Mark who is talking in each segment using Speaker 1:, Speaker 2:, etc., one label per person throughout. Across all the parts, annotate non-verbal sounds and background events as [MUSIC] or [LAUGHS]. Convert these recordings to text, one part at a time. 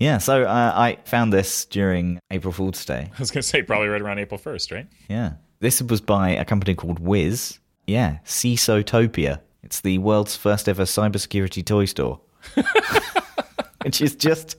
Speaker 1: Yeah, so uh, I found this during April Fool's Day.
Speaker 2: I was going to say probably right around April 1st, right?
Speaker 1: Yeah. This was by a company called Wiz. Yeah, CISOtopia. It's the world's first ever cybersecurity toy store. [LAUGHS] Which is just,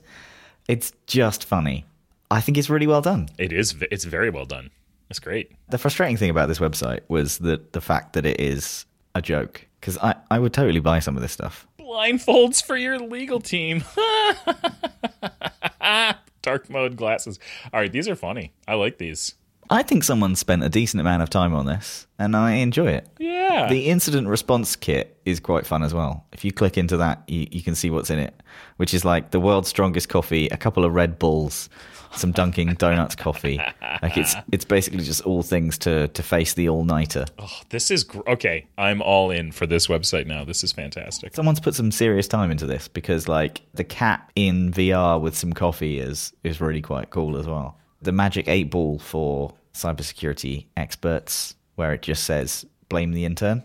Speaker 1: it's just funny. I think it's really well done.
Speaker 2: It is. It's very well done. It's great.
Speaker 1: The frustrating thing about this website was that the fact that it is a joke. Because I, I would totally buy some of this stuff.
Speaker 2: Blindfolds for your legal team. [LAUGHS] Dark mode glasses. All right, these are funny. I like these.
Speaker 1: I think someone spent a decent amount of time on this, and I enjoy it.
Speaker 2: Yeah.
Speaker 1: The incident response kit is quite fun as well. If you click into that, you, you can see what's in it, which is like the world's strongest coffee, a couple of Red Bulls, some Dunkin' [LAUGHS] Donuts coffee. Like it's it's basically just all things to to face the all nighter.
Speaker 2: Oh, this is gr- okay. I'm all in for this website now. This is fantastic.
Speaker 1: Someone's put some serious time into this because like the cat in VR with some coffee is is really quite cool as well. The magic eight ball for cybersecurity experts, where it just says blame the intern.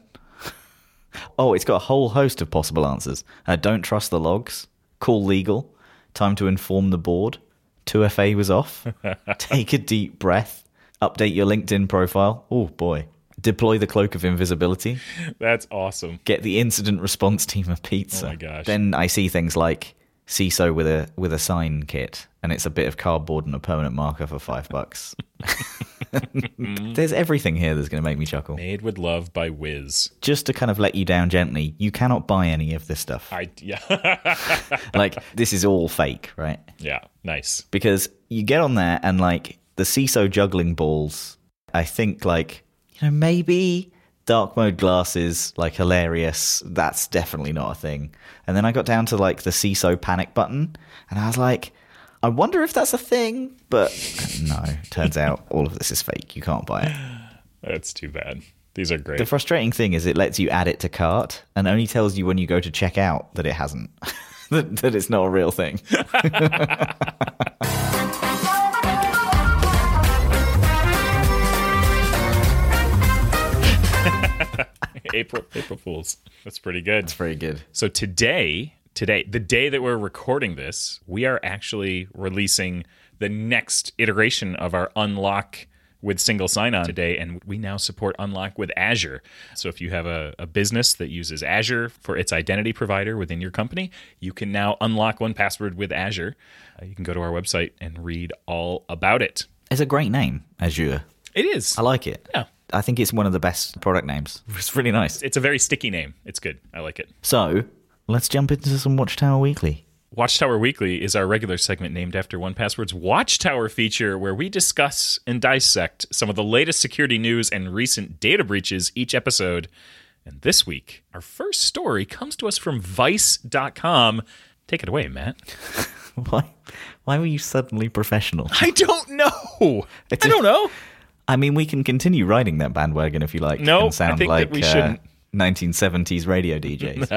Speaker 1: [LAUGHS] oh, it's got a whole host of possible answers. Uh, don't trust the logs. Call legal. Time to inform the board. 2FA was off. [LAUGHS] Take a deep breath. Update your LinkedIn profile. Oh boy. Deploy the cloak of invisibility
Speaker 2: That's awesome.
Speaker 1: get the incident response team a pizza.
Speaker 2: Oh my gosh.
Speaker 1: Then I see things like CISO with a with a sign kit, and it's a bit of cardboard and a permanent marker for five bucks. [LAUGHS] There's everything here that's going to make me chuckle.
Speaker 2: Made with love by Wiz.
Speaker 1: Just to kind of let you down gently, you cannot buy any of this stuff.
Speaker 2: I yeah. [LAUGHS] [LAUGHS]
Speaker 1: Like this is all fake, right?
Speaker 2: yeah. Nice.
Speaker 1: Because you get on there and like the CISO juggling balls. I think like you know maybe dark mode glasses like hilarious. That's definitely not a thing. And then I got down to like the CISO panic button, and I was like, I wonder if that's a thing. But no, turns [LAUGHS] out all of this is fake. You can't buy it.
Speaker 2: That's too bad. These are great.
Speaker 1: The frustrating thing is it lets you add it to cart and only tells you when you go to check out that it hasn't. [LAUGHS] that, that it's not a real thing. [LAUGHS] [LAUGHS]
Speaker 2: April April Fools. That's pretty good.
Speaker 1: That's pretty good.
Speaker 2: So today, today, the day that we're recording this, we are actually releasing the next iteration of our unlock with single sign-on today and we now support unlock with azure so if you have a, a business that uses azure for its identity provider within your company you can now unlock 1Password with azure Uh, you can go to our website and read all about it
Speaker 1: It's a great name, Azure.
Speaker 2: it is
Speaker 1: I like it.
Speaker 2: yeah
Speaker 1: I think it's one of the best product names. [LAUGHS] It's really nice.
Speaker 2: it's a very sticky name it's good i like it
Speaker 1: So let's jump into some Watchtower Weekly.
Speaker 2: Watchtower Weekly is our regular segment named after 1Password's Watchtower feature, where we discuss and dissect some of the latest security news and recent data breaches each episode. And this week, our first story comes to us from Vice.com. Take it away, Matt. [LAUGHS]
Speaker 1: Why? Why were you suddenly professional?
Speaker 2: I don't know. I don't know.
Speaker 1: I mean, we can continue riding that bandwagon if you like.
Speaker 2: No,
Speaker 1: and sound
Speaker 2: I think
Speaker 1: like
Speaker 2: that we
Speaker 1: uh,
Speaker 2: shouldn't.
Speaker 1: 1970s radio DJs.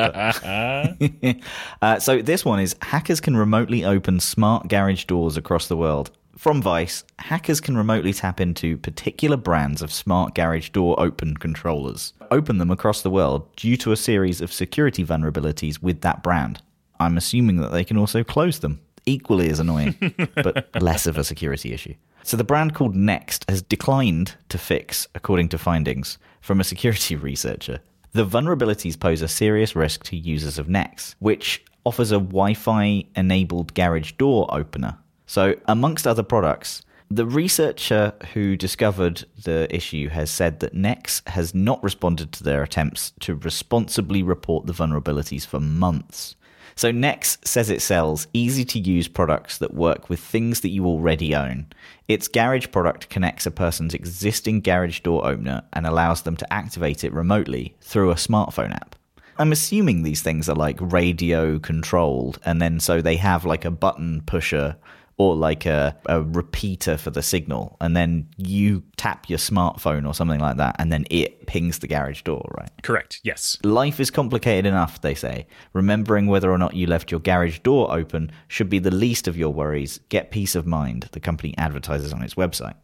Speaker 1: [LAUGHS] [LAUGHS] uh, so this one is hackers can remotely open smart garage doors across the world. From Vice, hackers can remotely tap into particular brands of smart garage door open controllers, open them across the world due to a series of security vulnerabilities with that brand. I'm assuming that they can also close them. Equally as annoying, but [LAUGHS] less of a security issue. So the brand called Nexx has declined to fix, according to findings from a security [LAUGHS] researcher. The vulnerabilities pose a serious risk to users of Nexx, which offers a Wi Fi enabled garage door opener. So, amongst other products, the researcher who discovered the issue has said that Nexx has not responded to their attempts to responsibly report the vulnerabilities for months. So, Nexx says it sells easy to use products that work with things that you already own. Its garage product connects a person's existing garage door opener and allows them to activate it remotely through a smartphone app. I'm assuming these things are like radio controlled, and then so they have like a button pusher or like a, a repeater for the signal, and then you tap your smartphone or something like that, and then it pings the garage door, right?
Speaker 2: Correct. Yes.
Speaker 1: Life is complicated enough, they say. Remembering whether or not you left your garage door open should be the least of your worries. Get peace of mind, the company advertises on its website.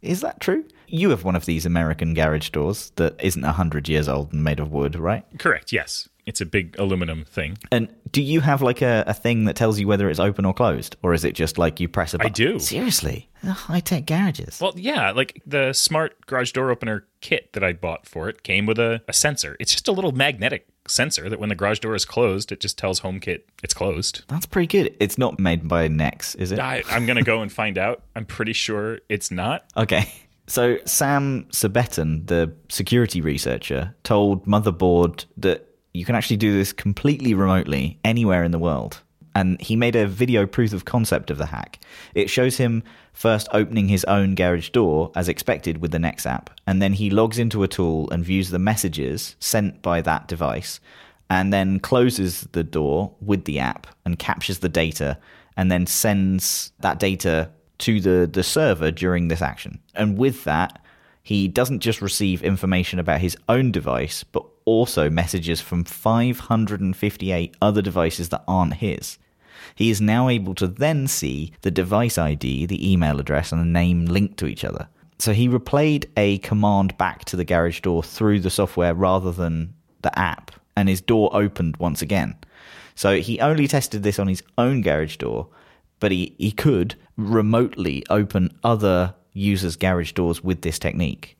Speaker 1: Is that true? You have one of these American garage doors that isn't 100 years old and made of wood, right?
Speaker 2: Correct. Yes. It's a big aluminum thing.
Speaker 1: And do you have like a, a thing that tells you whether it's open or closed? Or is it just like you press a button?
Speaker 2: I do.
Speaker 1: Seriously? High tech garages.
Speaker 2: Well, yeah, like the smart garage door opener kit that I bought for it came with a, a sensor. It's just a little magnetic sensor that when the garage door is closed, it just tells HomeKit it's closed.
Speaker 1: That's pretty good. It's not made by Nexx, is it?
Speaker 2: I, I'm going to go and find out. I'm pretty sure it's not.
Speaker 1: Okay. So Sam Sabetan, the security researcher, told Motherboard that you can actually do this completely remotely anywhere in the world. And he made a video proof of concept of the hack. It shows him first opening his own garage door as expected with the Nexx app, and then he logs into a tool and views the messages sent by that device, and then closes the door with the app and captures the data, and then sends that data to the, the server during this action. And with that, he doesn't just receive information about his own device, but also messages from 558 other devices that aren't his. He is now able to then see the device ID, the email address, and the name linked to each other. So he replayed a command back to the garage door through the software rather than the app, and his door opened once again. So he only tested this on his own garage door, but he, he could remotely open other users' garage doors with this technique.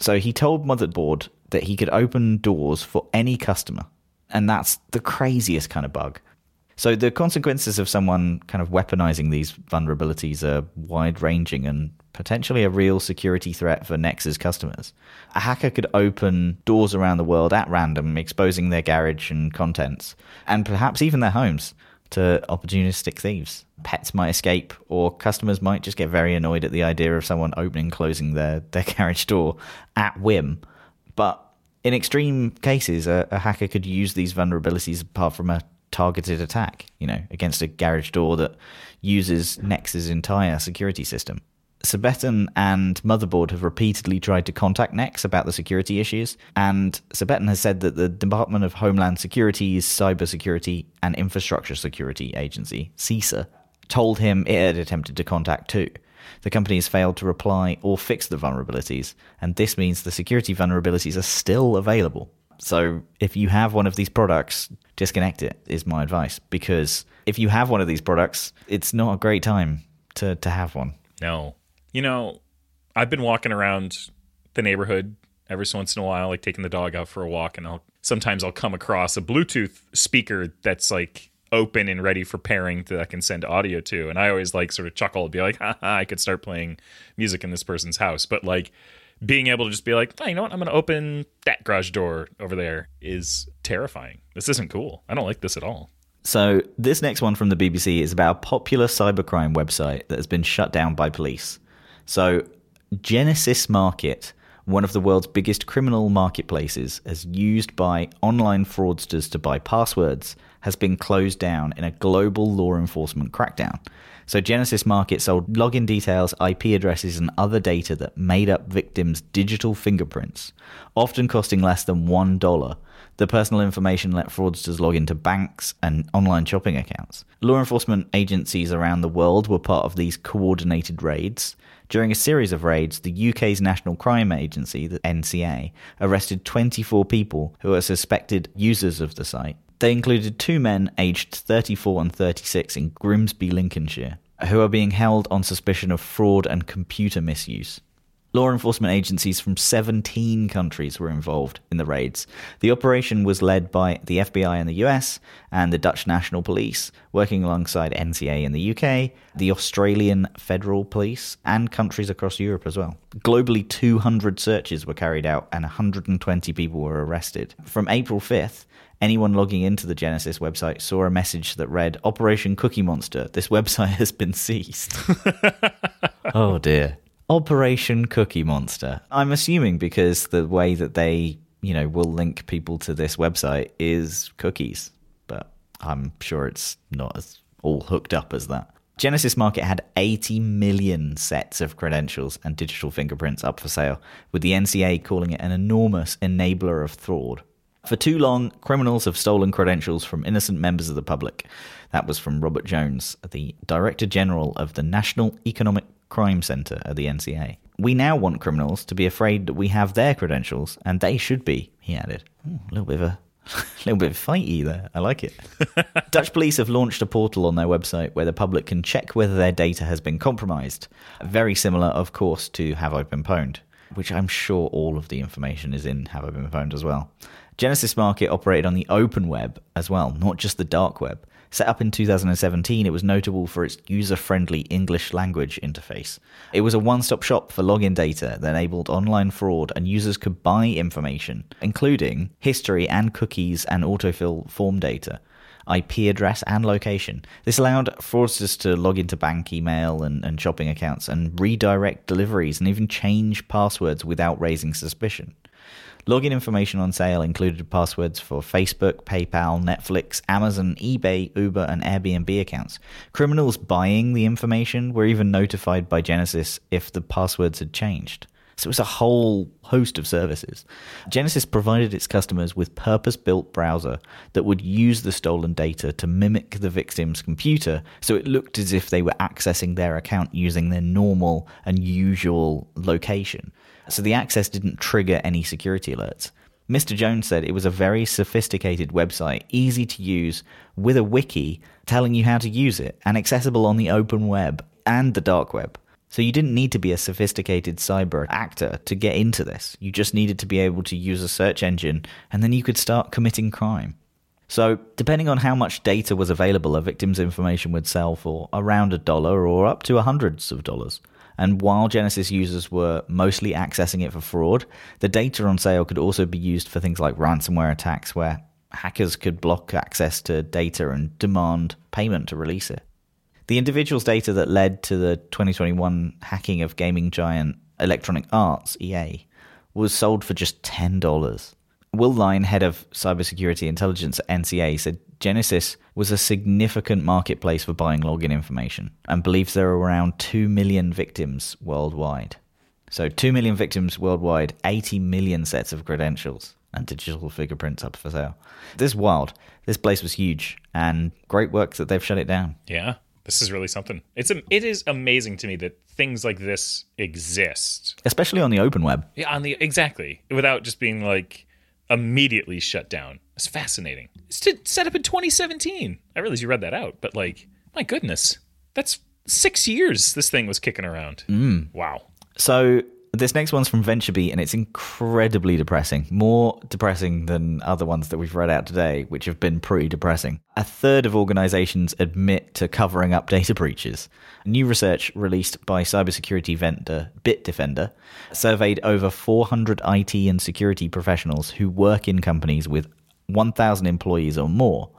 Speaker 1: So he told Motherboard that he could open doors for any customer. And that's the craziest kind of bug. So the consequences of someone kind of weaponizing these vulnerabilities are wide ranging and potentially a real security threat for Nexx's customers. A hacker could open doors around the world at random, exposing their garage and contents, and perhaps even their homes to opportunistic thieves. Pets might escape, or customers might just get very annoyed at the idea of someone opening and closing their, their [LAUGHS] garage door at whim. But in extreme cases, a, a hacker could use these vulnerabilities apart from a targeted attack, you know, against a garage door that uses Nexx's entire security system. Sabetan and Motherboard have repeatedly tried to contact Nexx about the security issues, and Sabetan has said that the Department of Homeland Security's Cybersecurity and Infrastructure Security Agency, CISA, told him it had attempted to contact too. The company has failed to reply or fix the vulnerabilities, and this means the security vulnerabilities are still available. So if you have one of these products, disconnect it, is my advice. Because if you have one of these products, it's not a great time to, to have one.
Speaker 2: No. You know, I've been walking around the neighborhood every so once in a while, like taking the dog out for a walk, and I'll sometimes I'll come across a Bluetooth speaker that's like open and ready for pairing that I can send audio to. And I always like sort of chuckle and be like, Haha, I could start playing music in this person's house. But like being able to just be like, oh, you know what, I'm going to open that garage door over there is terrifying. This isn't cool. I don't like this at all.
Speaker 1: So, this next one from the BBC is about a popular cybercrime website that has been shut down by police. So, Genesis Market, one of the world's biggest criminal marketplaces, as used by online fraudsters to buy passwords, has been closed down in a global law enforcement crackdown. So, Genesis Market sold login details, IP addresses, and other data that made up victims' digital fingerprints, often costing less than $1. The personal information let fraudsters log into banks and online shopping accounts. Law enforcement agencies around the world were part of these coordinated raids. During a series of raids, the UK's National Crime Agency, the NCA, arrested 24 people who are suspected users of the site. They included two men aged 34 and 36 in Grimsby, Lincolnshire, who are being held on suspicion of fraud and computer misuse. Law enforcement agencies from 17 countries were involved in the raids. The operation was led by the FBI in the US and the Dutch National Police, working alongside NCA in the UK, the Australian Federal Police, and countries across Europe as well. Globally, 200 searches were carried out and 120 people were arrested. From April 5th, anyone logging into the Genesis website saw a message that read Operation Cookie Monster. This [LAUGHS] website has been seized. [LAUGHS] oh dear. Operation Cookie Monster. I'm assuming because the way that they, you know, will link people to this website is cookies, but I'm sure it's not as all hooked up as that. Genesis Market had 80 million sets of credentials and digital fingerprints up for sale, with the NCA calling it an enormous enabler of fraud. For too long, criminals have stolen credentials from innocent members of the public. That was from Robert Jones, the Director General of the National Economic Crime Center at the NCA. We now want criminals to be afraid that we have their credentials, and they should be, he added. Ooh, a little bit of a a [LAUGHS] little bit fighty there. I like it. [LAUGHS] Dutch police have launched a portal on their website where the public can check whether their data has been compromised. Very similar, of course, to Have I Been Pwned, which I'm sure all of the information is in Have I Been Pwned as well. Genesis Market operated on the open web as well, not just the dark web. Set up in 2017, it was notable for its user friendly English language interface. It was a one stop shop for login data that enabled online fraud, and users could buy information, including history and cookies and autofill form data. IP address and location. This allowed fraudsters to log into bank email and, and shopping accounts and redirect deliveries and even change passwords without raising suspicion. Login information on sale included passwords for Facebook, PayPal, Netflix, Amazon, eBay, Uber, and Airbnb accounts. Criminals buying the information were even notified by Genesis if the passwords had changed. So it was a whole host of services. Genesis provided its customers with purpose built browser that would use the stolen data to mimic the victim's computer so it looked as if they were accessing their account using their normal and usual location so the access didn't trigger any security alerts. Mr. Jones said it was a very sophisticated website, easy to use, with a wiki telling you how to use it, and accessible on the open web and the dark web. So you didn't need to be a sophisticated cyber actor to get into this. You just needed to be able to use a search engine, and then you could start committing crime. So, depending on how much data was available, a victim's information would sell for around a dollar or up to hundreds of dollars. And while Genesis users were mostly accessing it for fraud, the data on sale could also be used for things like ransomware attacks, where hackers could block access to data and demand payment to release it. The individual's data that led to the 2021 hacking of gaming giant Electronic Arts, EA, was sold for just $10. Will Lyne, head of cybersecurity intelligence at NCA, said Genesis was a significant marketplace for buying login information and believes there are around 2 million victims worldwide. So, 2 million victims worldwide, 80 million sets of credentials and digital fingerprints up for sale. This is wild. This place was huge and great work that they've shut it down.
Speaker 2: Yeah. This is really something. It's it is amazing to me that things like this exist,
Speaker 1: especially on the open web.
Speaker 2: Yeah, on the exactly without just being like immediately shut down. It's fascinating. It's to set up in 2017. I realize you read that out, but like, my goodness, that's six years this thing was kicking around.
Speaker 1: Mm.
Speaker 2: Wow.
Speaker 1: So this next one's from VentureBeat, and it's incredibly depressing. More depressing than other ones that we've read out today, which have been pretty depressing. A third of organizations admit to covering up data breaches. New research released by cybersecurity vendor Bitdefender surveyed over 400 IT and security professionals who work in companies with 1,000 employees or more.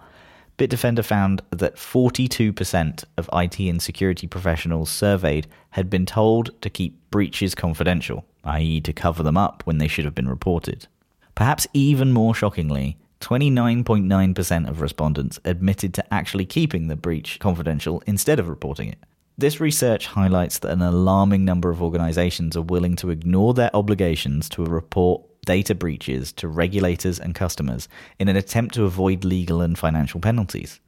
Speaker 1: Bitdefender found that 42% of IT and security professionals surveyed had been told to keep breaches confidential, i.e., to cover them up when they should have been reported. Perhaps even more shockingly, 29.9% of respondents admitted to actually keeping the breach confidential instead of reporting it. This research highlights that an alarming number of organizations are willing to ignore their obligations to report data breaches to regulators and customers in an attempt to avoid legal and financial penalties.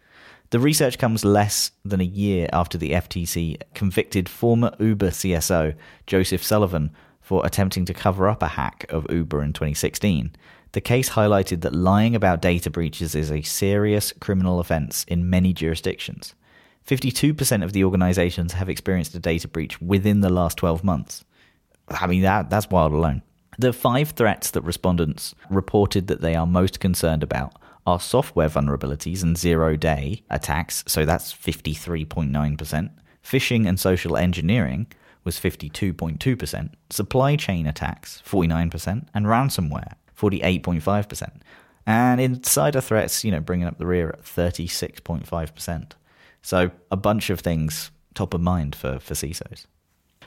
Speaker 1: The research comes less than a year after the FTC convicted former Uber CSO Joseph Sullivan for attempting to cover up a hack of Uber in 2016. The case highlighted that lying about data breaches is a serious criminal offense in many jurisdictions. 52% of the organizations have experienced a data breach within the last 12 months. I mean, that, that's wild alone. The five threats that respondents reported that they are most concerned about are software vulnerabilities and zero day attacks, so that's 53.9%. Phishing and social engineering was 52.2%. Supply chain attacks, 49%. And ransomware, 48.5%. And insider threats, you know, bringing up the rear at 36.5%. So a bunch of things top of mind for, for CISOs.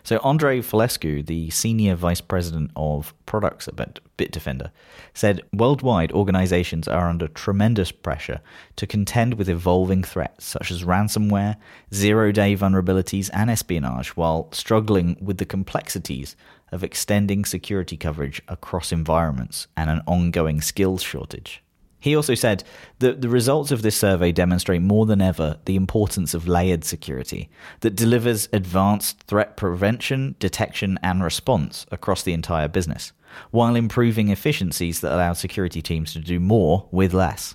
Speaker 1: So Andre Florescu, the senior vice president of products at Bitdefender, said worldwide organizations are under tremendous pressure to contend with evolving threats such as ransomware, zero-day vulnerabilities, and espionage, while struggling with the complexities of extending security coverage across environments and an ongoing skills shortage. He also said that the results of this survey demonstrate more than ever the importance of layered security that delivers advanced threat prevention, detection, and response across the entire business, while improving efficiencies that allow security teams to do more with less.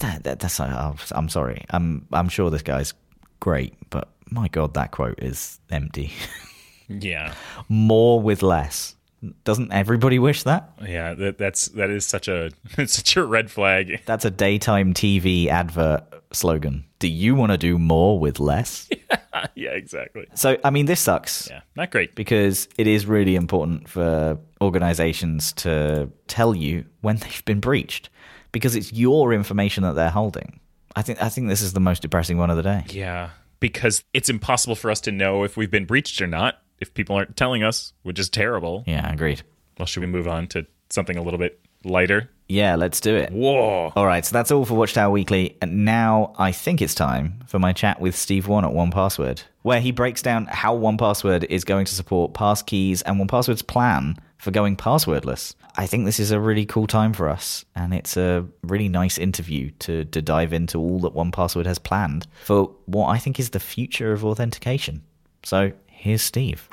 Speaker 1: That, that, that's, uh, I'm sorry. I'm, I'm sure this guy's great, but my God, that quote is empty. [LAUGHS]
Speaker 2: yeah.
Speaker 1: more with less. Doesn't everybody wish that?
Speaker 2: Yeah, that, that's that is such a [LAUGHS] such a red flag.
Speaker 1: That's a daytime TV advert slogan. Do you want to do more with less? [LAUGHS]
Speaker 2: yeah, exactly.
Speaker 1: So, I mean, this sucks.
Speaker 2: Yeah, not great
Speaker 1: because it is really important for organizations to tell you when they've been breached because it's your information that they're holding. I think I think this is the most depressing one of the day.
Speaker 2: Yeah, because it's impossible for us to know if we've been breached or not if people aren't telling us, which is terrible.
Speaker 1: Yeah, agreed.
Speaker 2: Well, should we move on to something a little bit lighter?
Speaker 1: Yeah, let's do it.
Speaker 2: Whoa.
Speaker 1: All right, so that's all for Watchtower Weekly. And now I think it's time for my chat with Steve Won at 1Password, where he breaks down how 1Password is going to support passkeys and 1Password's plan for going passwordless. I think this is a really cool time for us, and it's a really nice interview to, to dive into all that 1Password has planned for what I think is the future of authentication. So Here's Steve.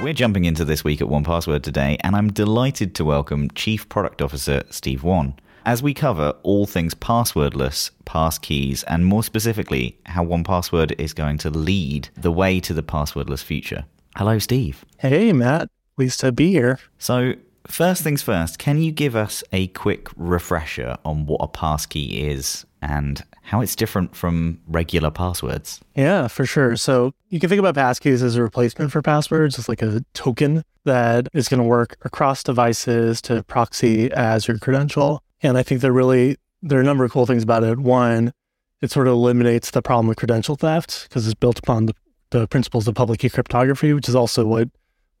Speaker 1: We're jumping into this week at 1Password today, and I'm delighted to welcome Chief Product Officer Steve Won as we cover all things passwordless, passkeys, and more specifically, how 1Password is going to lead the way to the passwordless future. Hello, Steve.
Speaker 3: Hey, Matt. Pleased to be here.
Speaker 1: So, first things first, can you give us a quick refresher on what a passkey is and how it's different from regular passwords.
Speaker 3: Yeah, for sure. So you can think about passkeys as a replacement for passwords. It's like a token that is going to work across devices to proxy as your credential. And I think there really there are a number of cool things about it. One, it sort of eliminates the problem of credential theft because it's built upon the, the principles of public key cryptography, which is also what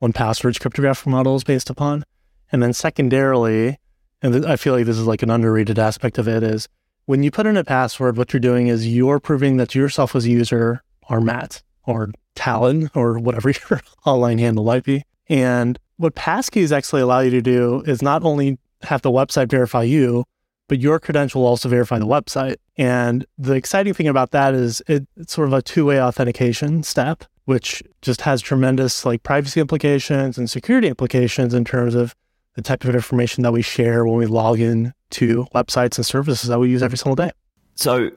Speaker 3: 1Password's cryptographic model is based upon. And then secondarily, and I feel like this is like an underrated aspect of it, is when you put in a password, what you're doing is you're proving that yourself as a user are Matt or Talon or whatever [LAUGHS] your online handle might be. And what passkeys actually allow you to do is not only have the website verify you, but your credential will also verify the website. And the exciting thing about that is it, it's sort of a two-way authentication step, which just has tremendous like privacy implications and security implications in terms of the type of information that we share when we log in to websites and services that we use every single day.
Speaker 1: So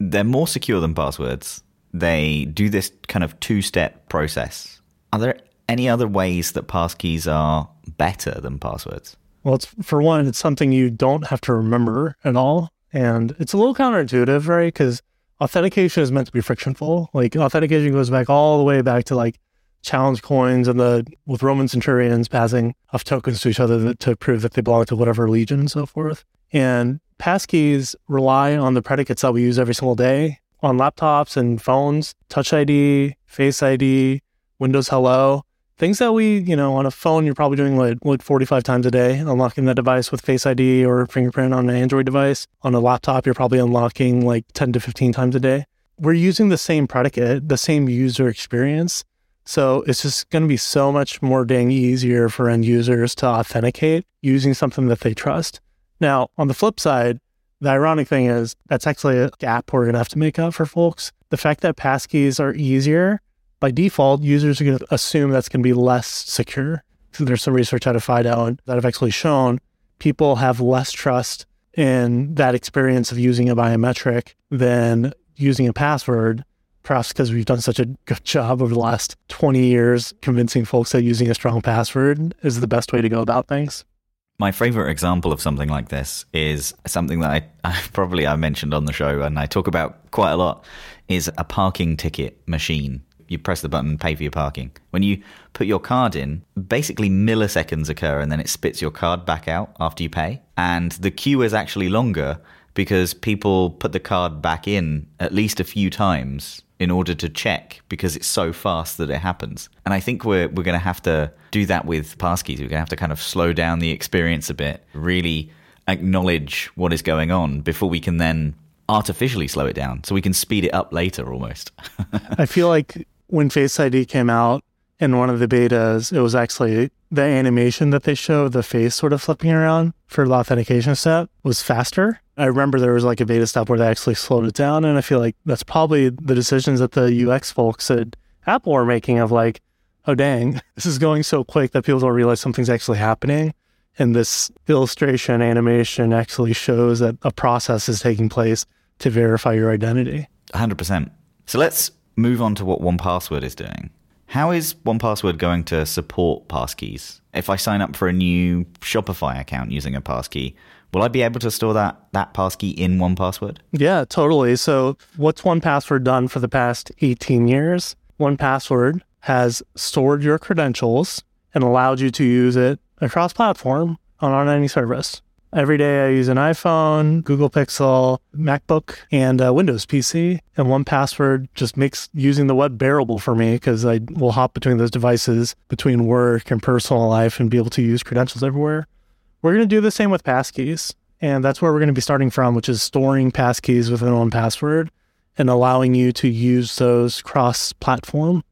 Speaker 1: they're more secure than passwords. They do this kind of two step process. Are there any other ways that passkeys are better than passwords?
Speaker 3: Well, it's for one, it's something you don't have to remember at all. And it's a little counterintuitive, right? Because authentication is meant to be frictionful. Like authentication goes back all the way back to like challenge coins and the with Roman centurions passing off tokens to each other to prove that they belong to whatever legion and so forth. And passkeys rely on the predicates that we use every single day on laptops and phones, Touch ID, Face ID, Windows Hello, things that we, you know, on a phone you're probably doing like, like 45 times a day, unlocking that device with Face ID or fingerprint on an Android device. On a laptop, you're probably unlocking like 10 to 15 times a day. We're using the same predicate, the same user experience so it's just going to be so much more dang easier for end users to authenticate using something that they trust. Now, on the flip side, the ironic thing is that's actually a gap we're going to have to make up for folks. The fact that passkeys are easier, by default, users are going to assume that's going to be less secure. So there's some research out of FIDO that have actually shown people have less trust in that experience of using a biometric than using a password perhaps because we've done such a good job over the last 20 years convincing folks that using a strong password is the best way to go about things.
Speaker 1: My favorite example of something like this is something that I, [LAUGHS] I probably I mentioned on the show and I talk about quite a lot is a parking ticket machine you press the button, pay for your parking. When you put your card in, basically milliseconds occur and then it spits your card back out after you pay. And the queue is actually longer because people put the card back in at least a few times in order to check because it's so fast that it happens. And I think we're we're going to have to do that with passkeys. We're going to have to kind of slow down the experience a bit, really acknowledge what is going on before we can then artificially slow it down so we can speed it up later almost. [LAUGHS]
Speaker 3: I feel like when Face ID came out in one of the betas, it was actually the animation that they show the face sort of flipping around for the authentication step was faster. I remember there was like a beta step where they actually slowed it down. And I feel like that's probably the decisions that the UX folks at Apple are making of like, oh, dang, [LAUGHS] this is going so quick that people don't realize something's actually happening. And this illustration animation actually shows that a process is taking place to verify your identity.
Speaker 1: 100%. So let's move on to what 1Password is doing. How is 1Password going to support passkeys? If I sign up for a new Shopify account using a passkey, will I be able to store that that passkey in 1Password?
Speaker 3: Yeah, totally. So, what's 1Password done for the past 18 years? 1Password has stored your credentials and allowed you to use it across platform on, on any service. Every day I use an iPhone, Google Pixel, MacBook, and Windows PC. And 1Password just makes using the web bearable for me because I will hop between those devices between work and personal life and be able to use credentials everywhere. We're going to do the same with passkeys. And that's where we're going to be starting from, which is storing passkeys within 1Password and allowing you to use those cross platform.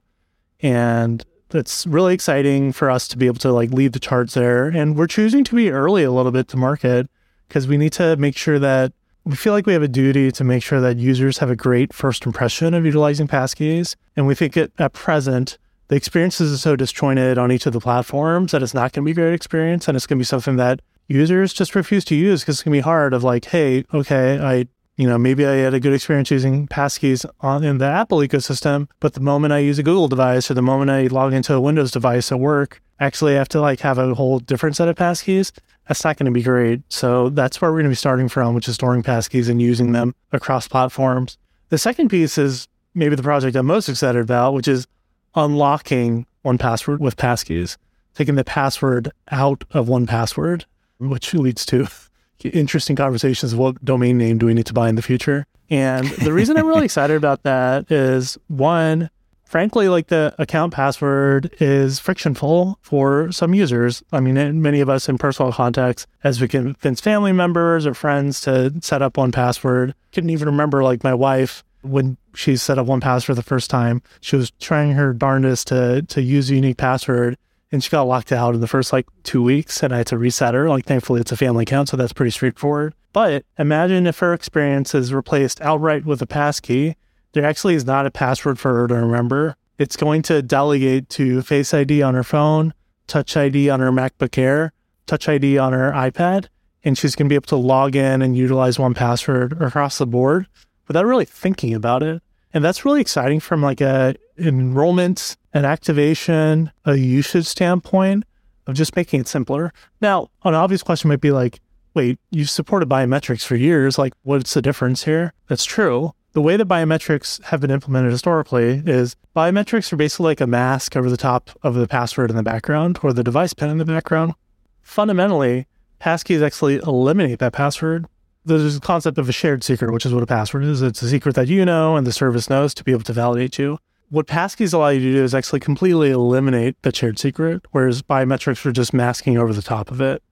Speaker 3: And that's really exciting for us to be able to like lead the charts there. And we're choosing to be early a little bit to market because we need to make sure that we feel like we have a duty to make sure that users have a great first impression of utilizing passkeys. And we think at, at present, the experiences are so disjointed on each of the platforms that it's not going to be a great experience. And it's going to be something that users just refuse to use because it's going to be hard of like, hey, okay, I you know, maybe I had a good experience using passkeys on in the Apple ecosystem, but the moment I use a Google device or the moment I log into a Windows device at work, actually I have to like have a whole different set of passkeys. That's not going to be great. So that's where we're going to be starting from, which is storing passkeys and using them across platforms. The second piece is maybe the project I'm most excited about, which is unlocking 1Password with passkeys, taking the password out of 1Password, which leads to [LAUGHS] interesting conversations of what domain name do we need to buy in the future. And the reason I'm really [LAUGHS] excited about that is one, frankly, like the account password is frictionful for some users. I mean, many of us in personal contacts, as we convince family members or friends to set up 1Password, couldn't even remember like my wife when she set up 1Password the first time. She was trying her darndest to to use a unique password and she got locked out in the first like two weeks and I had to reset her. Like, thankfully, it's a family account, so that's pretty straightforward. But imagine if her experience is replaced outright with a passkey. There actually is not a password for her to remember. It's going to delegate to Face ID on her phone, Touch ID on her MacBook Air, Touch ID on her iPad, and she's going to be able to log in and utilize 1Password across the board without really thinking about it. And that's really exciting from like a enrollment and activation, a usage standpoint of just making it simpler. Now, an obvious question might be like, wait, you've supported biometrics for years. Like, what's the difference here? That's true. The way that biometrics have been implemented historically is biometrics are basically like a mask over the top of the password in the background or the device pin in the background. Fundamentally, passkeys actually eliminate that password there's a concept of a shared secret, which is what a password is. It's a secret that you know and the service knows to be able to validate you. What passkeys allow you to do is actually completely eliminate the shared secret, whereas biometrics are just masking over the top of it.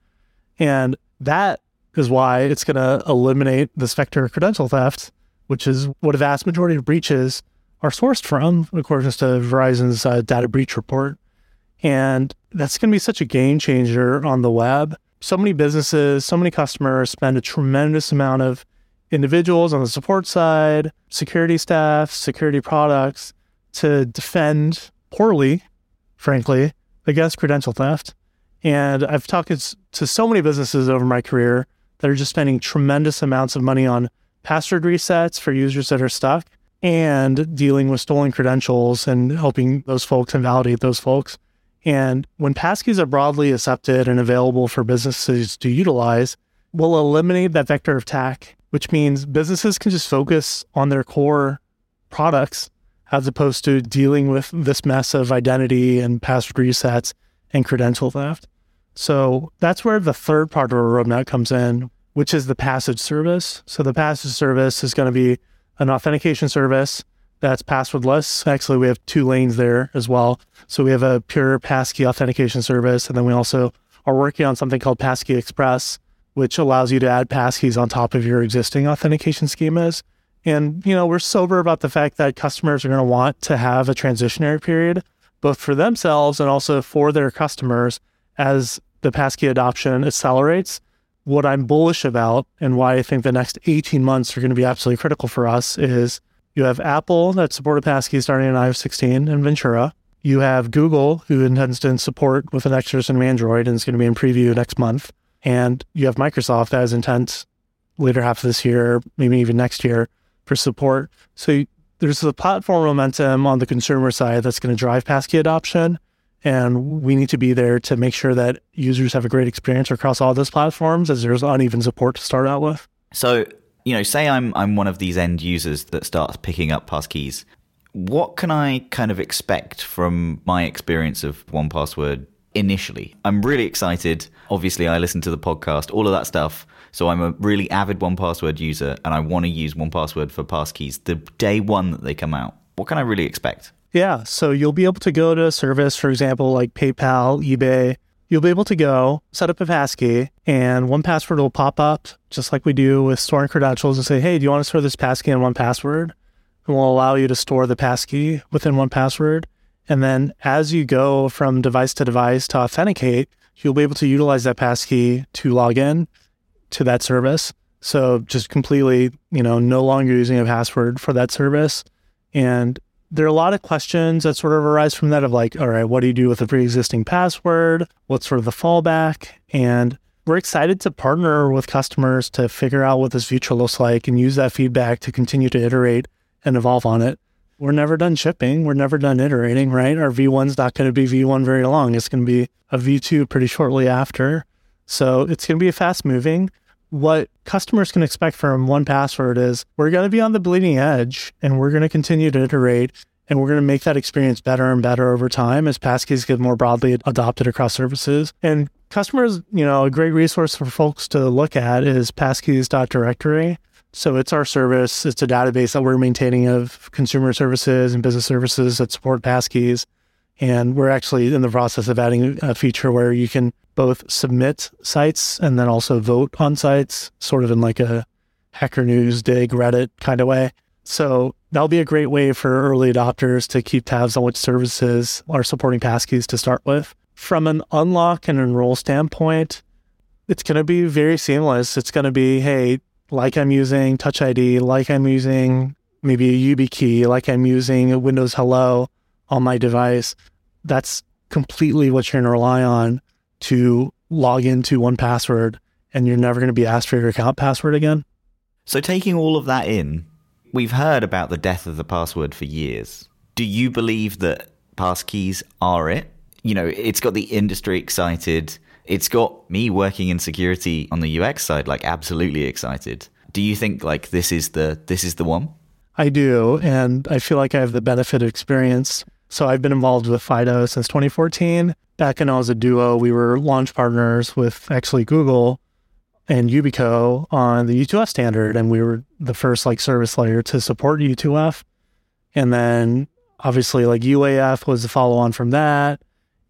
Speaker 3: And that is why it's going to eliminate this vector credential theft, which is what a vast majority of breaches are sourced from, according to Verizon's uh, data breach report. And that's going to be such a game changer on the web so many businesses, so many customers spend a tremendous amount of individuals on the support side, security staff, security products to defend poorly, frankly, against credential theft. And I've talked to so many businesses over my career that are just spending tremendous amounts of money on password resets for users that are stuck and dealing with stolen credentials and helping those folks and validate those folks. And when passkeys are broadly accepted and available for businesses to utilize, we'll eliminate that vector of attack, which means businesses can just focus on their core products as opposed to dealing with this mess of identity and password resets and credential theft. So that's where the third part of our roadmap comes in, which is the passage service. So the passage service is going to be an authentication service that's passwordless. Actually, we have two lanes there as well. So we have a pure passkey authentication service, and then we also are working on something called Passkey Express, which allows you to add passkeys on top of your existing authentication schemas. And you know, we're sober about the fact that customers are going to want to have a transitionary period, both for themselves and also for their customers, as the passkey adoption accelerates what I'm bullish about and why I think the next 18 months are going to be absolutely critical for us is you have Apple that supported Passkey starting in iOS 16 and Ventura. You have Google, who intends to support with an version of Android and is going to be in preview next month. And you have Microsoft that has intent later half of this year, maybe even next year, for support. So there's the platform momentum on the consumer side that's going to drive Passkey adoption. And we need to be there to make sure that users have a great experience across all those platforms as there's uneven support to start out with.
Speaker 1: So, you know, say I'm I'm one of these end users that starts picking up passkeys. What can I kind of expect from my experience of 1Password initially? I'm really excited. Obviously, I listen to the podcast, all of that stuff. So I'm a really avid 1Password user and I want to use 1Password for passkeys the day one that they come out. What can I really expect?
Speaker 3: Yeah. So you'll be able to go to a service, for example, like PayPal, eBay. You'll be able to go set up a passkey and 1Password will pop up just like we do with storing credentials and say, Hey, do you want to store this passkey in 1Password? And we'll allow you to store the passkey within 1Password. And then as you go from device to device to authenticate, you'll be able to utilize that passkey to log in to that service. So just completely, you know, no longer using a password for that service. And there are a lot of questions that sort of arise from that of like, all right, what do you do with a pre-existing password? What's sort of the fallback? And we're excited to partner with customers to figure out what this future looks like and use that feedback to continue to iterate and evolve on it. We're never done shipping. We're never done iterating, right? Our V1's not going to be V1 very long. It's going to be a V2 pretty shortly after. So it's going to be a fast moving what customers can expect from 1Password is we're going to be on the bleeding edge and we're going to continue to iterate and we're going to make that experience better and better over time as passkeys get more broadly adopted across services. And customers, you know, a great resource for folks to look at is passkeys.directory. So it's our service. It's a database that we're maintaining of consumer services and business services that support passkeys. And we're actually in the process of adding a feature where you can both submit sites and then also vote on sites, sort of in like a Hacker News, Digg, Reddit kind of way. So that'll be a great way for early adopters to keep tabs on which services are supporting passkeys to start with. From an unlock and enroll standpoint, it's going to be very seamless. It's going to be, hey, like I'm using Touch ID, like I'm using maybe a YubiKey, like I'm using a Windows Hello on my device. That's completely what you're going to rely on to log into 1Password and you're never going to be asked for your account password again.
Speaker 1: So, taking all of that in, we've heard about the death of the password for years. Do you believe that passkeys are it? You know, it's got the industry excited. It's got me working in security on the UX side, like absolutely excited. Do you think like this is the this is the one?
Speaker 3: I do, and I feel like I have the benefit of experience so I've been involved with FIDO since 2014. Back when I was a duo, we were launch partners with actually Google and Yubico on the U2F standard, and we were the first like service layer to support U2F. And then obviously like UAF was the follow on from that.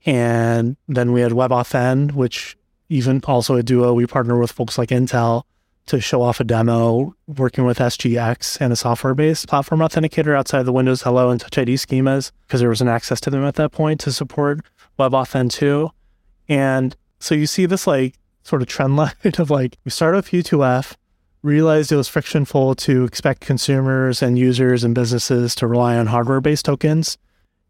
Speaker 3: And then we had WebAuthn, which even also a duo, we partner with folks like Intel to show off a demo working with SGX and a software based platform authenticator outside the Windows Hello and Touch ID schemas because there wasn't access to them at that point to support WebAuthn 2. And so you see this like sort of trend [LAUGHS] line of like we started with U2F, realized it was frictionful to expect consumers and users and businesses to rely on hardware based tokens.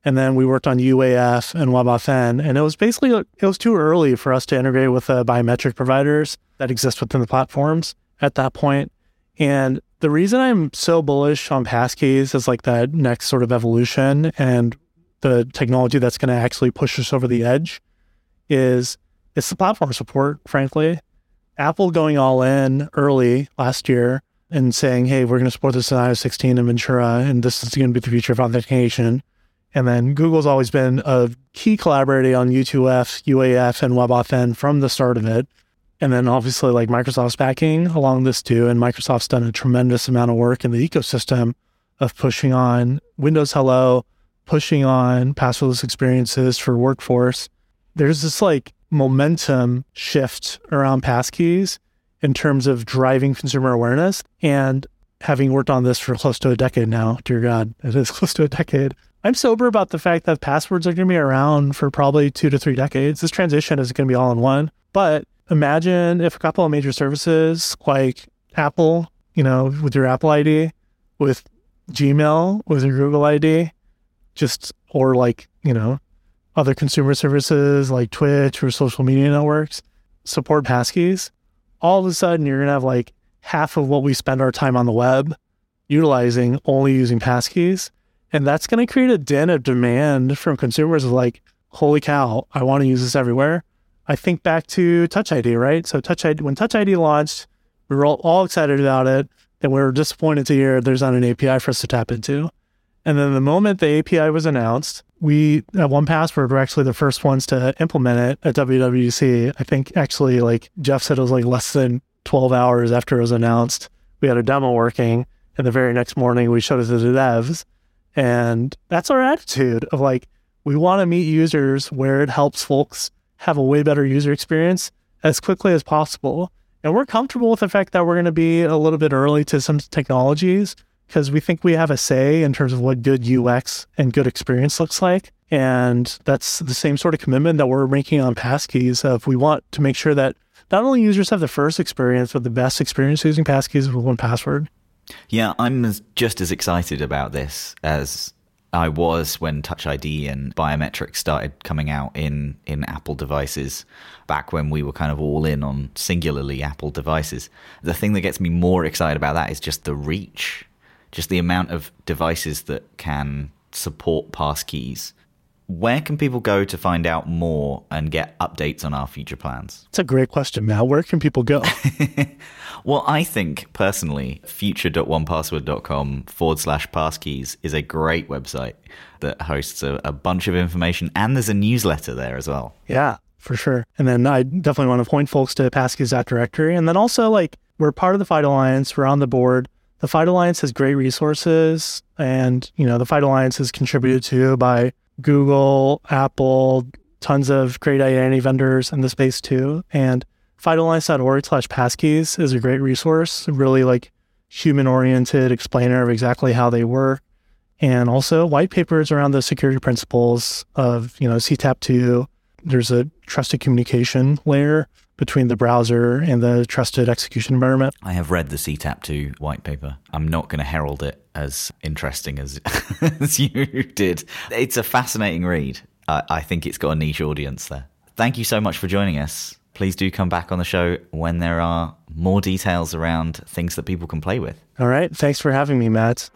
Speaker 3: And then we worked on UAF and WebAuthn. And it was basically, it was too early for us to integrate with the biometric providers that exist within the platforms at that point. And the reason I'm so bullish on passkeys is like that next sort of evolution and the technology that's going to actually push us over the edge is it's the platform support, frankly. Apple going all in early last year and saying, hey, we're going to support this in iOS 16 and Ventura, and this is going to be the future of authentication. And then Google's always been a key collaborator on U2F, UAF, and WebAuthn from the start of it And then obviously like Microsoft's backing along this too. And Microsoft's done a tremendous amount of work in the ecosystem of pushing on Windows Hello, pushing on passwordless experiences for workforce. There's this like momentum shift around passkeys in terms of driving consumer awareness. And having worked on this for close to a decade now, dear God, it is [LAUGHS] close to a decade. I'm sober about the fact that passwords are going to be around for probably two to three decades. This transition is going to be all in one. But imagine if a couple of major services like Apple, you know, with your Apple ID, with Gmail, with your Google ID, just, or like, you know, other consumer services like Twitch or social media networks support passkeys. All of a sudden, you're going to have like half of what we spend our time on the web utilizing only using passkeys. And that's going to create a din of demand from consumers like, holy cow, I want to use this everywhere. I think back to Touch ID, right? So Touch ID, when Touch ID launched, we were all, all excited about it. And we were disappointed to hear there's not an API for us to tap into. And then the moment the API was announced, we at 1Password were actually the first ones to implement it at WWDC. I think actually, like Jeff said, it was like less than 12 hours after it was announced. We had a demo working, and the very next morning we showed it to the devs. And that's our attitude of like, we want to meet users where it helps folks have a way better user experience as quickly as possible. And we're comfortable with the fact that we're going to be a little bit early to some technologies because we think we have a say in terms of what good UX and good experience looks like. And that's the same sort of commitment that we're making on passkeys of we want to make sure that not only users have the first experience, but the best experience using passkeys with 1Password.
Speaker 1: Yeah, I'm just as excited about this as I was when Touch ID and biometrics started coming out in, in Apple devices back when we were kind of all in on singularly Apple devices. The thing that gets me more excited about that is just the reach, just the amount of devices that can support passkeys where can people go to find out more and get updates on our future plans?
Speaker 3: It's a great question, Matt. Where can people go? [LAUGHS]
Speaker 1: well, I think personally, future.1password.com forward slash passkeys is a great website that hosts a, a bunch of information and there's a newsletter there as well.
Speaker 3: Yeah, for sure. And then I definitely want to point folks to passkeys.directory. And then also, like, we're part of the FIDO Alliance, we're on the board. The FIDO Alliance has great resources, and you know the FIDO Alliance is contributed to by Google, Apple, tons of great identity vendors in the space too. And FIDOalliance.org slash passkeys is a great resource, really like human oriented explainer of exactly how they work. And also white papers around the security principles of, you know, CTAP2. There's a trusted communication layer between the browser and the trusted execution environment.
Speaker 1: I have read the CTAP2 white paper. I'm not going to herald it as interesting as, [LAUGHS] as you did. It's a fascinating read. I, I think it's got a niche audience there. Thank you so much for joining us. Please do come back on the show when there are more details around things that people can play with.
Speaker 3: All right. Thanks for having me, Matt.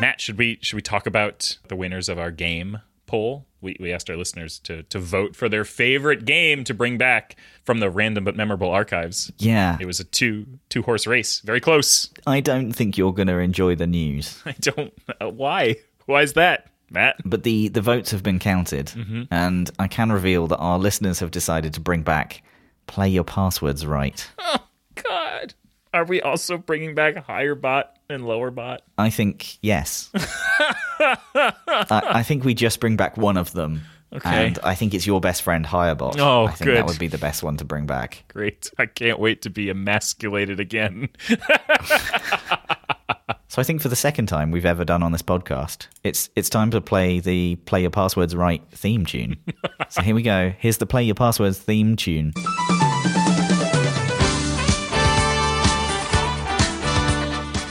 Speaker 2: Matt, should we should we talk about the winners of our game poll? we, we asked our listeners to to vote for their favorite game to bring back from the random but memorable archives.
Speaker 1: Yeah,
Speaker 2: it was a two two horse race, very close.
Speaker 1: I don't think you're going to enjoy the news. [LAUGHS]
Speaker 2: I don't. Uh, why? Why is that? Matt.
Speaker 1: But the, the votes have been counted, mm-hmm. and I can reveal that our listeners have decided to bring back Play Your Passwords Right.
Speaker 2: Oh, God. Are we also bringing back higher bot and lower bot?
Speaker 1: I think yes. [LAUGHS] I, I, think we just bring back one of them. Okay. And I think it's your best friend Hirebot.
Speaker 2: Oh,
Speaker 1: I think
Speaker 2: good.
Speaker 1: that would be the best one to bring back.
Speaker 2: Great. I can't wait to be emasculated again. [LAUGHS]
Speaker 1: so I think for the second time we've ever done on this podcast, it's it's time to play the Play Your Passwords Right theme tune. [LAUGHS] so here we go. Here's the Play Your Passwords theme tune.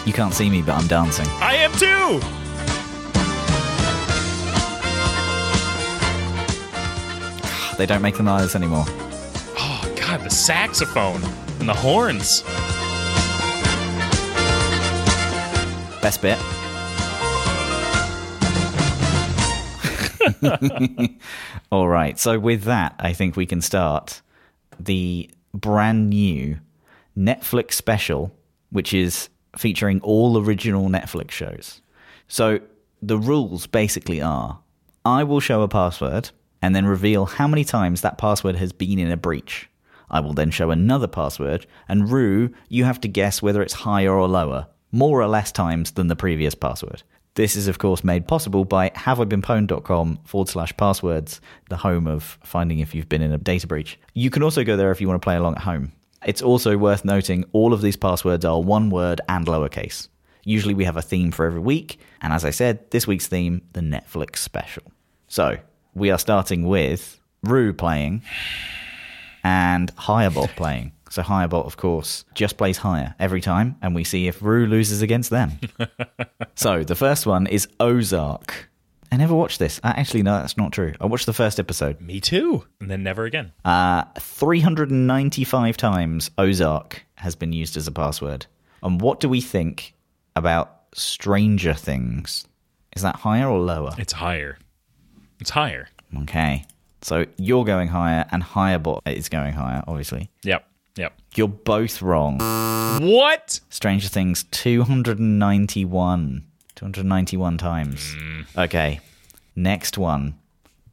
Speaker 1: You can't see me, but I'm dancing.
Speaker 2: I am too!
Speaker 1: They don't make them like this anymore.
Speaker 2: Oh, God, the saxophone and the horns.
Speaker 1: Best bit. [LAUGHS] All right. So, with that, I think we can start the brand new Netflix special, which is featuring all original Netflix shows. So the rules basically are I will show a password and then reveal how many times that password has been in a breach. I will then show another password, and Rue, you have to guess whether it's higher or lower, more or less times than the previous password. This is, of course, made possible by haveibeenpwned.com forward slash passwords, the home of finding if you've been in a data breach. You can also go there if you want to play along at home. It's also worth noting all of these passwords are one word and lowercase. Usually we have a theme for every week, and as I said, this week's theme, the Netflix special. So, we are starting with Rue playing and Hirebot playing. So Hirebot, of course, just plays higher every time, and we see if Rue loses against them. [LAUGHS] so the first one is Ozark. I never watched this. Uh, actually, no, that's not true. I watched the first episode.
Speaker 2: Me too. And then never again.
Speaker 1: Uh, 395 times Ozark has been used as a password. And what do we think about Stranger Things? Is that higher or lower?
Speaker 2: It's higher. It's higher.
Speaker 1: Okay. So you're going higher, and Hirebot is going higher, obviously.
Speaker 2: Yep. Yep.
Speaker 1: You're both wrong.
Speaker 2: What?
Speaker 1: Stranger Things 291. 291 times. Okay. Next one.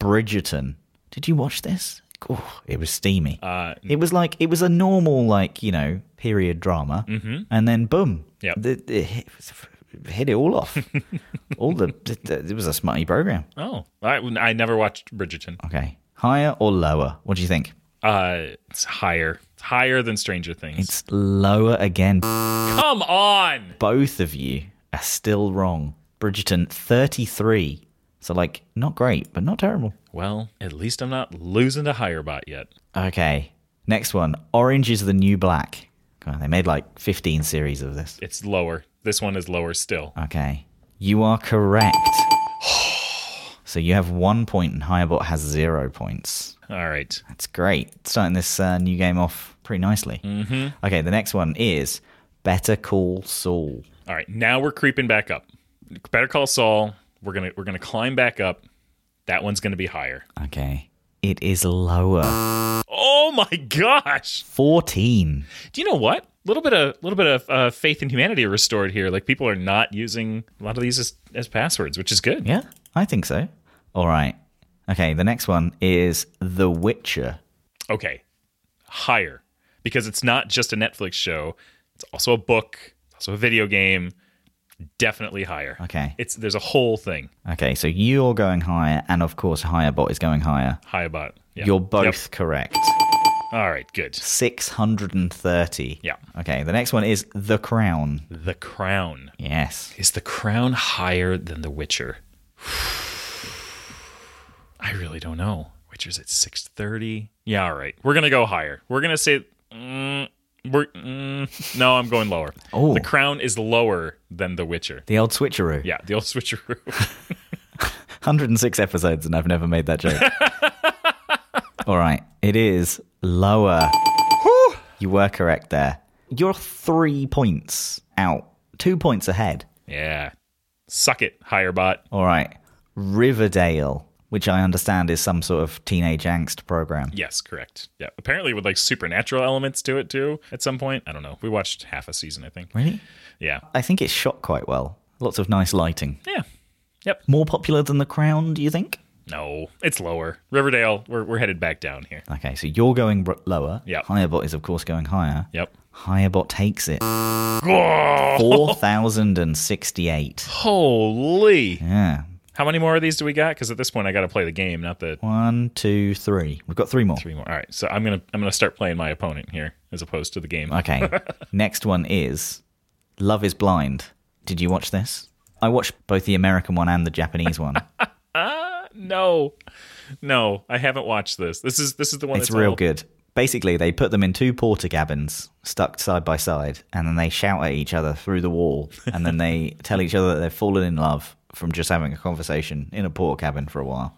Speaker 1: Bridgerton. Did you watch this? Oh, it was steamy.
Speaker 2: Uh,
Speaker 1: it was like it was a normal like, you know, period drama. Mm-hmm. And then boom.
Speaker 2: yeah,
Speaker 1: the, hit, it all off. [LAUGHS] all the, the it was a smutty program.
Speaker 2: oh, I, I never watched Bridgerton.
Speaker 1: Okay. Higher or lower? What do you think?
Speaker 2: Uh, it's higher. It's higher than Stranger Things.
Speaker 1: It's lower again.
Speaker 2: Come on.
Speaker 1: Both of you are still wrong. Bridgerton 33. So like not great, but not terrible.
Speaker 2: Well, at least I'm not losing to Hirebot yet.
Speaker 1: Okay. Next one. Orange is the new black. Come on, they made like 15 series of this.
Speaker 2: It's lower. This one is lower still.
Speaker 1: Okay. You are correct. [SIGHS] so you have one point and Hirebot has zero points.
Speaker 2: All right.
Speaker 1: That's great. Starting this uh, new game off pretty nicely. Mm-hmm. Okay, the next one is Better Call Saul.
Speaker 2: All right. Now we're creeping back up. Better Call Saul. We're gonna we're gonna climb back up. That one's gonna be higher.
Speaker 1: Okay. It is lower.
Speaker 2: Oh my gosh!
Speaker 1: 14.
Speaker 2: Do you know what? A little bit of little bit of uh, faith in humanity restored here. Like people are not using a lot of these as, as passwords, which is good.
Speaker 1: Yeah, I think so. All right. Okay, the next one is The Witcher.
Speaker 2: Okay, higher because it's not just a Netflix show. It's also a book. Also a video game. Definitely higher.
Speaker 1: Okay.
Speaker 2: It's there's a whole thing.
Speaker 1: Okay, so you're going higher, and of course, Hirebot is going higher.
Speaker 2: High bot. Yeah.
Speaker 1: You're both
Speaker 2: Yep.
Speaker 1: correct.
Speaker 2: All right. Good.
Speaker 1: 630.
Speaker 2: Yeah.
Speaker 1: Okay, the next one is The Crown.
Speaker 2: The Crown.
Speaker 1: Yes.
Speaker 2: Is The Crown higher than The Witcher? [SIGHS] I really don't know. Witcher's at 630. Yeah, all right. We're going to go higher. We're going to say mm, we're mm, No, I'm going lower.
Speaker 1: Oh.
Speaker 2: The Crown is lower than The Witcher.
Speaker 1: The old switcheroo.
Speaker 2: Yeah, the old switcheroo. [LAUGHS]
Speaker 1: 106 episodes, and I've never made that joke. [LAUGHS] All right, it is lower. You were correct there. You're three points out, two points ahead.
Speaker 2: yeah. Suck it, higher bot.
Speaker 1: All right, Riverdale, which I understand is some sort of teenage angst program.
Speaker 2: Yes, correct. Yeah. Apparently with like supernatural elements to it too at some point. I don't know. We watched half a season, I think.
Speaker 1: Really?
Speaker 2: Yeah.
Speaker 1: I think it's shot quite well. Lots of nice lighting.
Speaker 2: Yeah. Yep.
Speaker 1: More popular than The Crown, do you think?
Speaker 2: No, it's lower. Riverdale, we're, we're headed back down here.
Speaker 1: Okay, so you're going lower.
Speaker 2: Yep.
Speaker 1: Hirebot is, of course, going higher.
Speaker 2: Yep.
Speaker 1: Hirebot takes it. [LAUGHS] 4,068.
Speaker 2: Holy.
Speaker 1: Yeah.
Speaker 2: How many more of these do we got? Because at this point, I got to play the game, not the
Speaker 1: One, two, three. We've got three more.
Speaker 2: three more. All right, so I'm gonna I'm gonna start playing my opponent here as opposed to the game.
Speaker 1: Okay. [LAUGHS] Next one is Love is Blind. Did you watch this? I watched both the American one and the Japanese one. [LAUGHS]
Speaker 2: No, no, I haven't watched this. This is this is the one.
Speaker 1: It's
Speaker 2: that's
Speaker 1: real
Speaker 2: all-
Speaker 1: good. Basically, they put them in two Portakabins stuck side by side, and then they shout at each other through the wall, and then they [LAUGHS] tell each other that they've fallen in love from just having a conversation in a Portakabin for a while.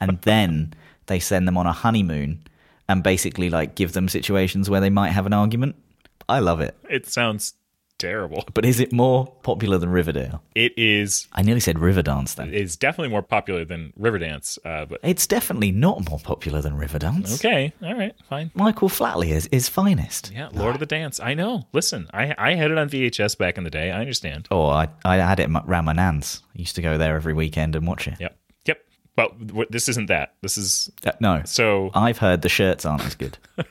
Speaker 1: and then they send them on a honeymoon and basically like give them situations where they might have an argument. I love it.
Speaker 2: It sounds terrible.
Speaker 1: But is it more popular than Riverdale?
Speaker 2: It is
Speaker 1: I nearly said Riverdance then.
Speaker 2: is definitely more popular than Riverdance. Uh, but
Speaker 1: It's definitely not more popular than Riverdance.
Speaker 2: okay, all right, fine.
Speaker 1: Michael Flatley is, is finest.
Speaker 2: Yeah, Lord of the Dance. I know. Listen, I I had it on VHS back in the day. I understand.
Speaker 1: Oh, I, I had it around my nan's. I used to go there every weekend and watch it.
Speaker 2: Yep. Yep. but this isn't that. This is
Speaker 1: Uh, no.
Speaker 2: so.
Speaker 1: I've heard the shirts aren't as good. [LAUGHS]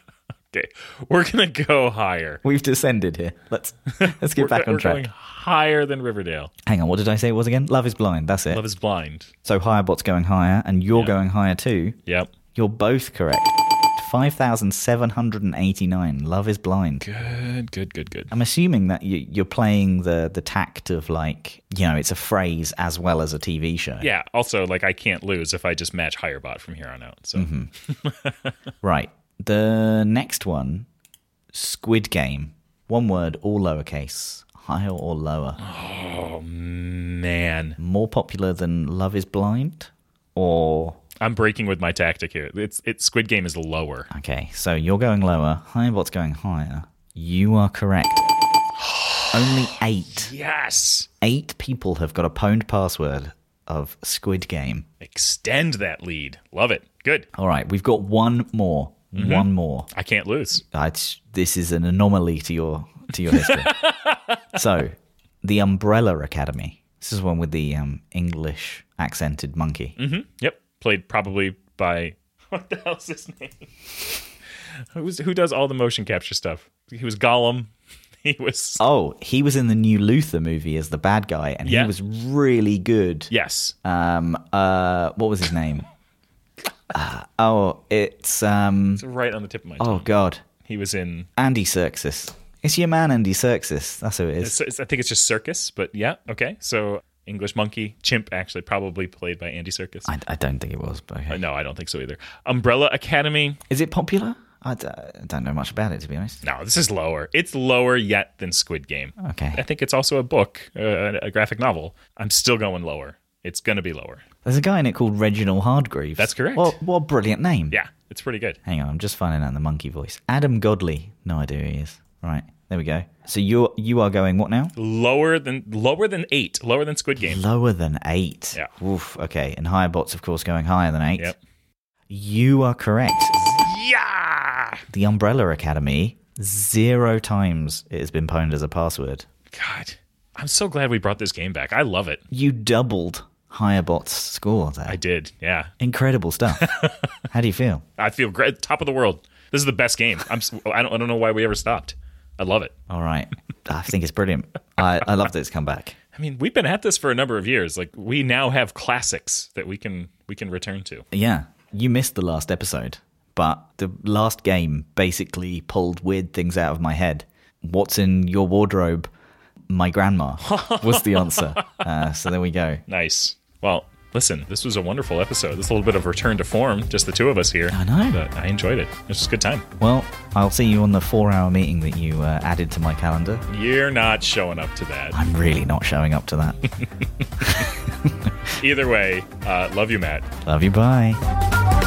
Speaker 2: Okay, we're gonna go higher.
Speaker 1: We've descended here. Let's [LAUGHS] let's get back on
Speaker 2: we're
Speaker 1: track.
Speaker 2: going higher than Riverdale.
Speaker 1: Hang on, what did I say it was again? Love is blind. That's it.
Speaker 2: Love is blind.
Speaker 1: so Hirebot's going higher, and you're going higher too.
Speaker 2: Yep.
Speaker 1: You're both correct. Five thousand seven hundred and eighty-nine. Love is blind.
Speaker 2: Good. Good. Good. Good.
Speaker 1: I'm assuming that you, you're playing the the tact of like you know it's a phrase as well as a TV show.
Speaker 2: Yeah. Also, like I can't lose if I just match Hirebot from here on out. So
Speaker 1: Mm-hmm. [LAUGHS] Right. The next one, Squid Game. One word, all lowercase. Higher or lower?
Speaker 2: Oh man,
Speaker 1: More popular than Love is Blind? Or.
Speaker 2: I'm breaking with my tactic here. It's it's Squid Game is lower.
Speaker 1: Okay, so you're going lower. Hirebot's going higher. You are correct. Only eight.
Speaker 2: Yes.
Speaker 1: Eight people have got a pwned password of Squid Game.
Speaker 2: Extend that lead. Love it. Good.
Speaker 1: All right, we've got one more. One more.
Speaker 2: I can't lose.
Speaker 1: It's, this is an anomaly to your to your history. [LAUGHS] so, the Umbrella Academy. This is one with the um, English accented monkey.
Speaker 2: hmm Yep. Played probably by [LAUGHS] what the hell's his name? Who's who does all the motion capture stuff? He was Gollum. [LAUGHS] He was
Speaker 1: Oh, he was in the new Luther movie as the bad guy, and
Speaker 2: Yeah.
Speaker 1: he was really good.
Speaker 2: yes.
Speaker 1: Um, uh, what was his name? Uh, oh, it's um.
Speaker 2: It's right on the tip of my tongue.
Speaker 1: Oh God,
Speaker 2: He was in.
Speaker 1: Andy Serkis. It's your man, Andy Serkis. That's who it is.
Speaker 2: It's, it's- I think it's just Circus, but yeah. Okay. So English monkey, chimp, actually probably played by Andy Circus.
Speaker 1: I, I don't think it was, but okay.
Speaker 2: Uh, no, I don't think so either. Umbrella Academy.
Speaker 1: Is it popular? I, d- I don't know much about it, to be honest.
Speaker 2: No, this is lower. It's lower yet than Squid Game.
Speaker 1: Okay.
Speaker 2: I think it's also a book, uh, a graphic novel. I'm still going lower. It's going to be lower.
Speaker 1: There's a guy in it called Reginald Hargreeves.
Speaker 2: That's correct.
Speaker 1: What, what a brilliant name.
Speaker 2: Yeah, it's pretty good.
Speaker 1: Hang on, I'm just finding out the monkey voice. Adam Godley. No idea who he is. Right, there we go. So you're you are going what now?
Speaker 2: Lower than lower than eight. Lower than Squid Game.
Speaker 1: Lower than eight.
Speaker 2: Yeah.
Speaker 1: Oof. Okay, and higher bots, of course, going higher than eight.
Speaker 2: Yep.
Speaker 1: You are correct.
Speaker 2: Yeah.
Speaker 1: The Umbrella Academy. Zero times it has been pwned as a password.
Speaker 2: God, I'm so glad we brought this game back. I love it.
Speaker 1: You doubled higher bots' score there.
Speaker 2: I did. Yeah.
Speaker 1: Incredible stuff. [LAUGHS] How do you feel?
Speaker 2: I feel great. Top of the world. This is the best game. I'm. I don't. I don't know why we ever stopped. I love it.
Speaker 1: All right. I think it's brilliant. I, I love that it's come back.
Speaker 2: I mean, we've been at this for a number of years. Like we now have classics that we can we can return to.
Speaker 1: Yeah, you missed the last episode, but the last game basically pulled weird things out of my head. What's in your wardrobe? My grandma [LAUGHS] was the answer. Uh, so there we go.
Speaker 2: Nice. Well, listen, this was a wonderful episode. This little bit of return to form, just the two of us here.
Speaker 1: I know.
Speaker 2: But I enjoyed it. It was a good time.
Speaker 1: Well, I'll see you on the four hour meeting that you uh, added to my calendar.
Speaker 2: You're not showing up to that.
Speaker 1: I'm really not showing up to that. [LAUGHS] [LAUGHS]
Speaker 2: Either way, uh, love you, Matt.
Speaker 1: Love you. Bye.